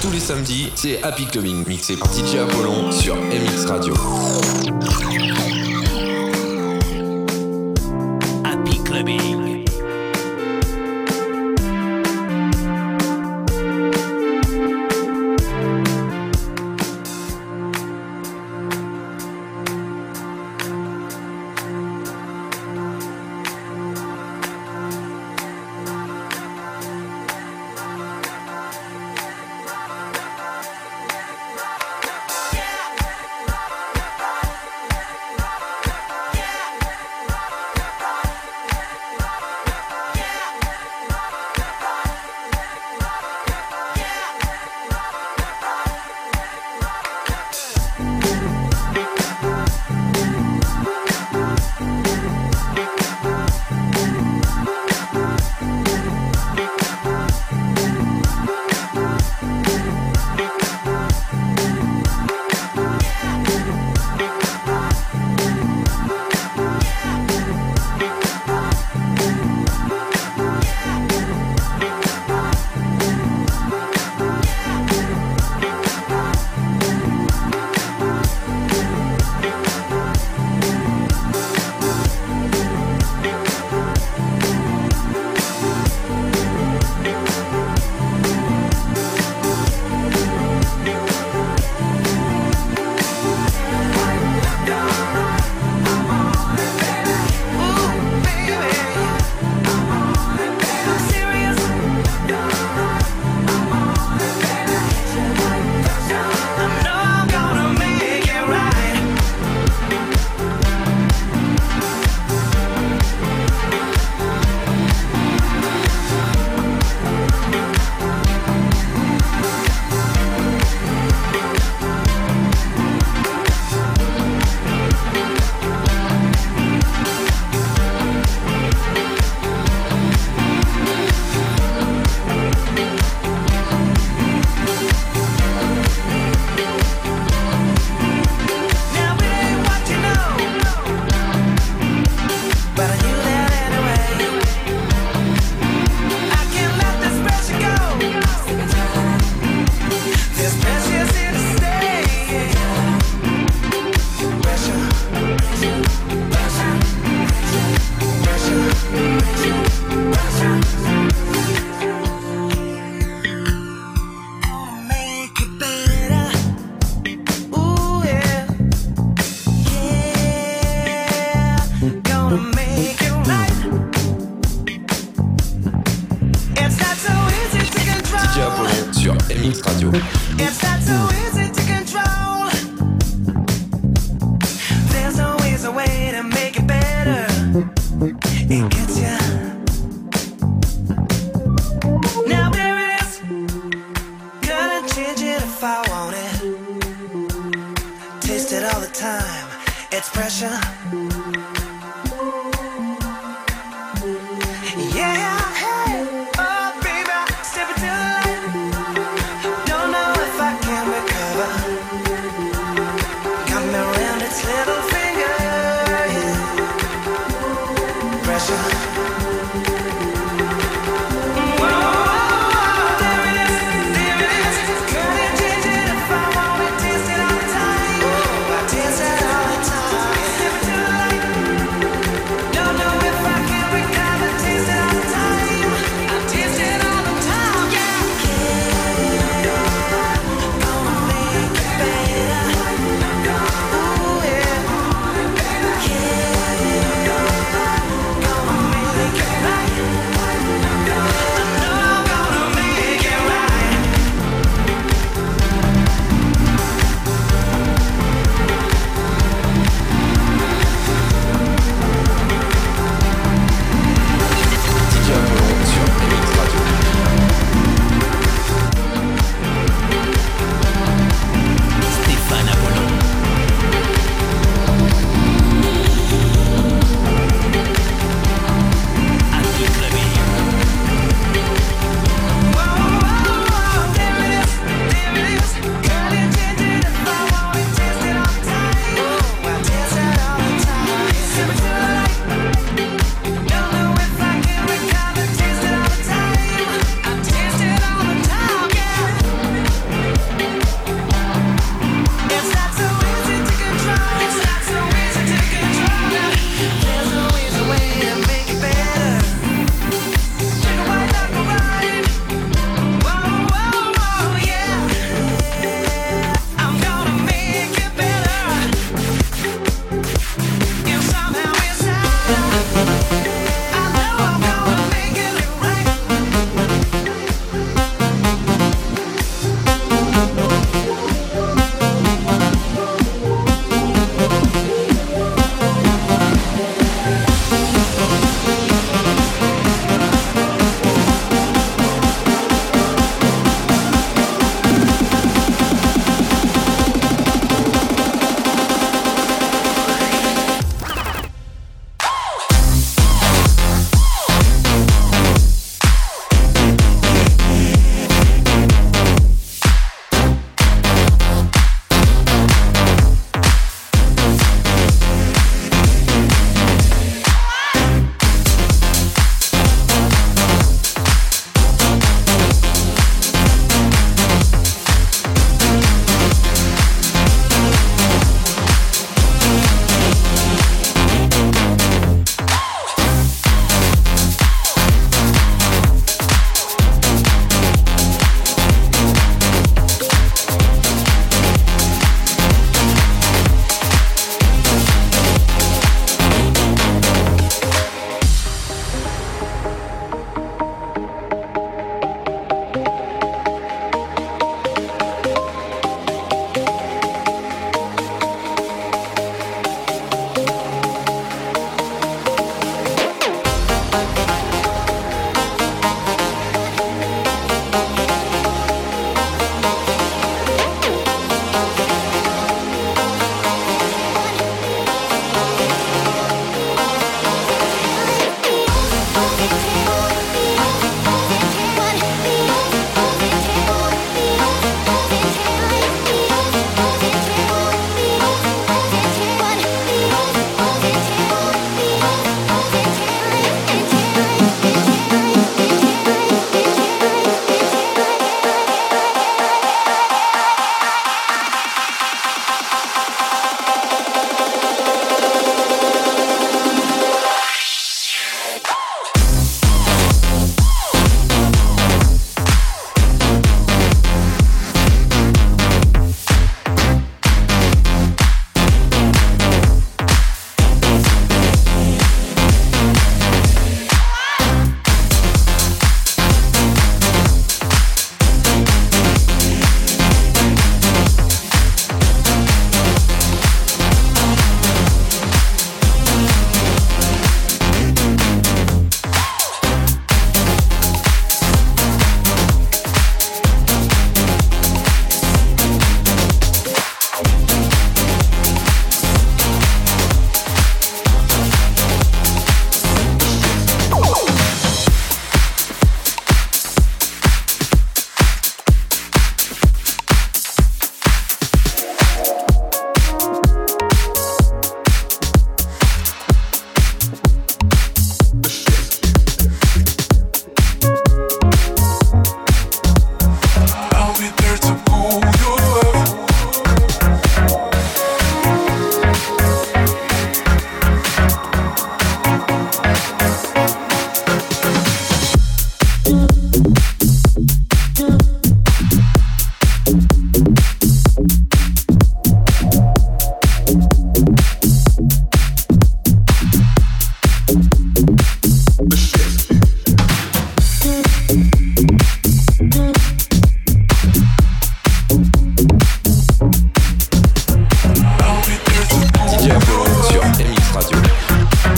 Tous les samedis, c'est Happy Clubbing, mixé par DJ Apollon sur MX Radio. Happy Clubbing.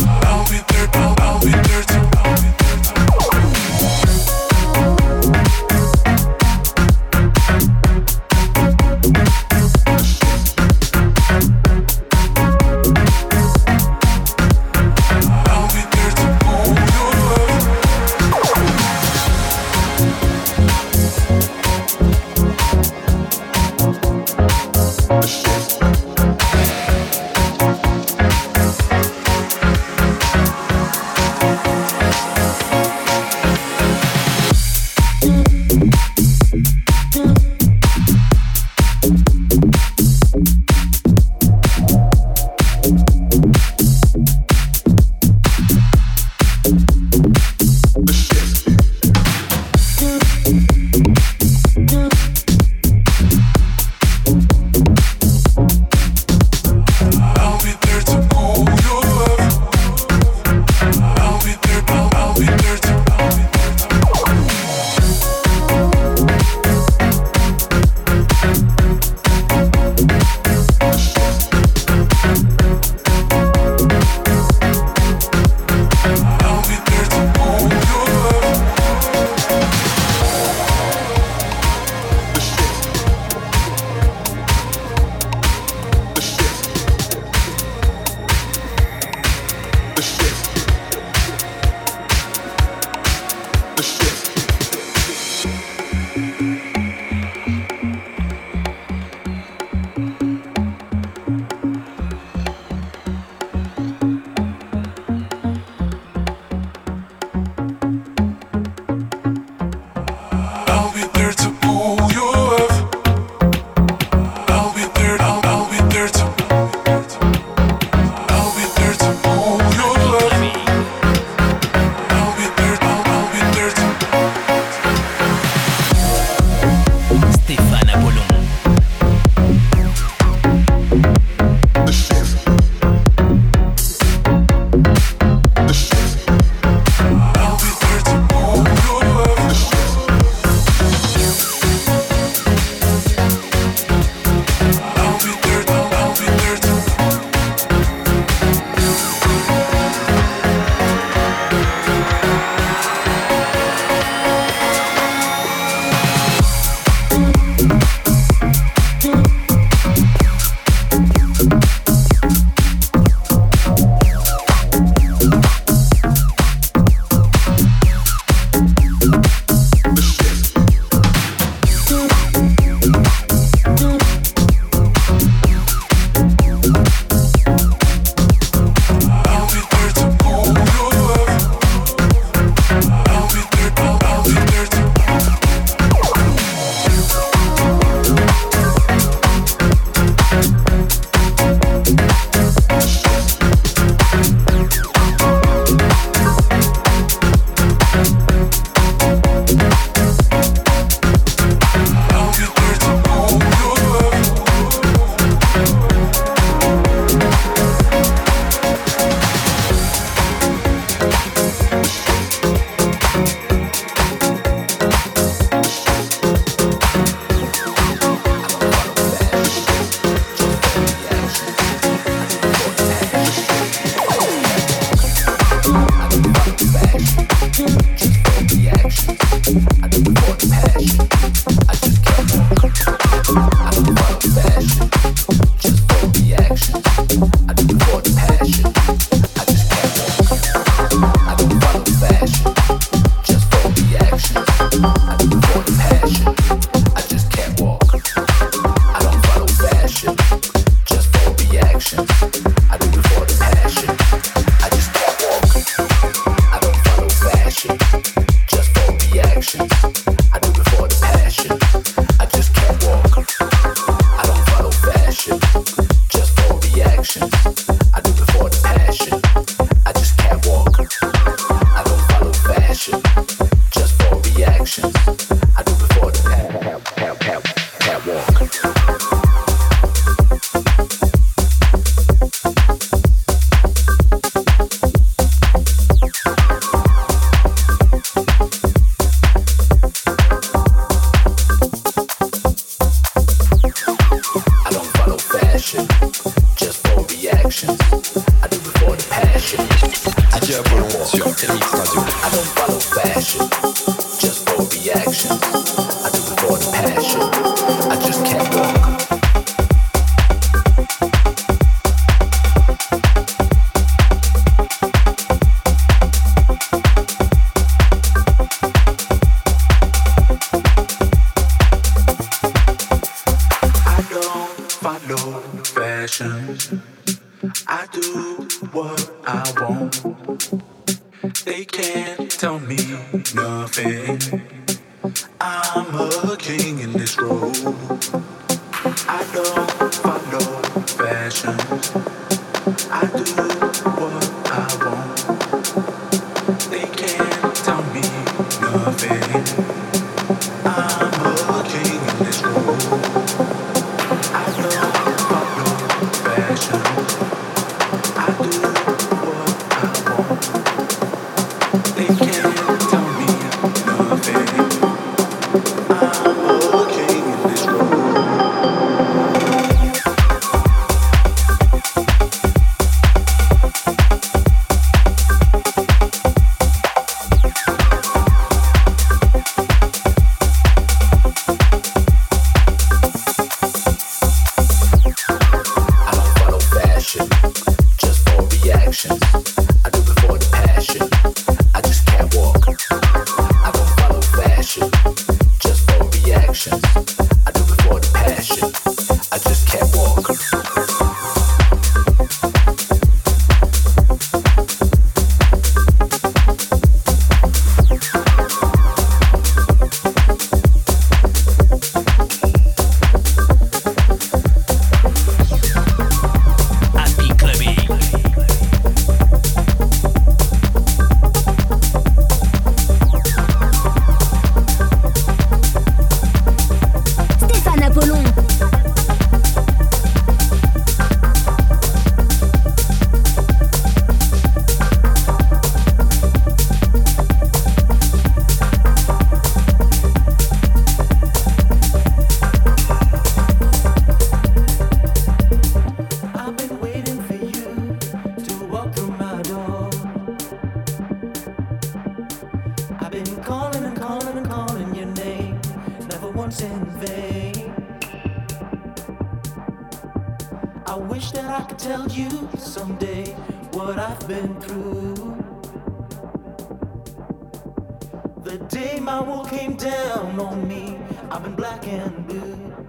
I'll be there. I don't follow fashion. tell you someday what I've been through. The day my wall came down on me, I've been black and blue.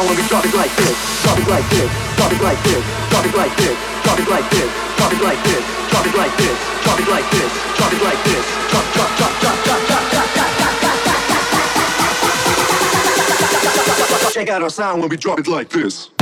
Sound when we drop it like this, drop it like this, drop it like this, drop it like this, drop it like this, drop it like this, drop it like this, drop it like this, drop it like this, drop drop drop drop drop drop drop drop Check out our sound when we drop it like this.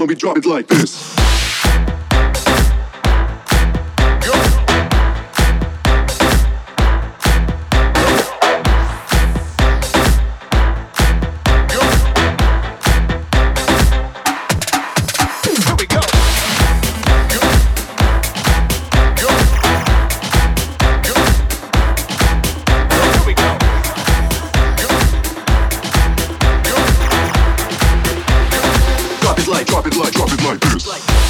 when we drop it like this. Drop it like drop this. like